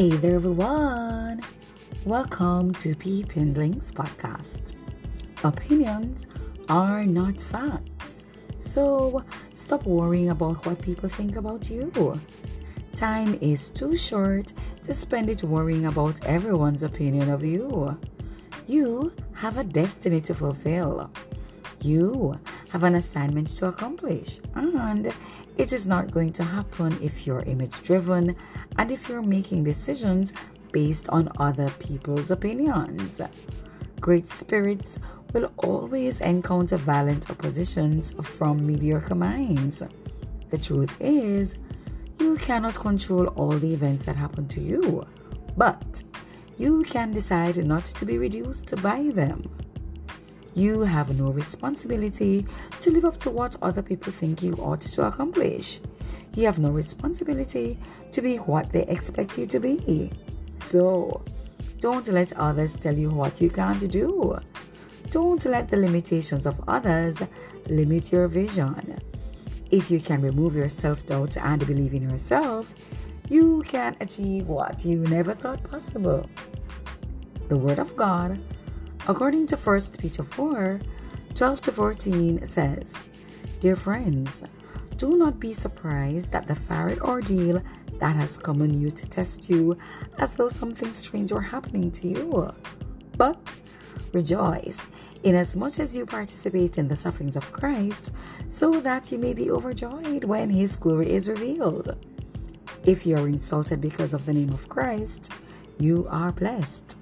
Hey there, everyone. Welcome to Peepindling's podcast. Opinions are not facts. So stop worrying about what people think about you. Time is too short to spend it worrying about everyone's opinion of you. You have a destiny to fulfill. You have an assignment to accomplish, and it is not going to happen if you're image driven and if you're making decisions based on other people's opinions. Great spirits will always encounter violent oppositions from mediocre minds. The truth is, you cannot control all the events that happen to you, but you can decide not to be reduced by them. You have no responsibility to live up to what other people think you ought to accomplish. You have no responsibility to be what they expect you to be. So, don't let others tell you what you can't do. Don't let the limitations of others limit your vision. If you can remove your self doubt and believe in yourself, you can achieve what you never thought possible. The Word of God According to 1 Peter 4 12 to 14 says, Dear friends, do not be surprised at the fiery ordeal that has come on you to test you as though something strange were happening to you. But rejoice inasmuch as you participate in the sufferings of Christ, so that you may be overjoyed when his glory is revealed. If you are insulted because of the name of Christ, you are blessed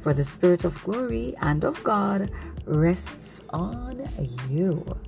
for the Spirit of glory and of God rests on you.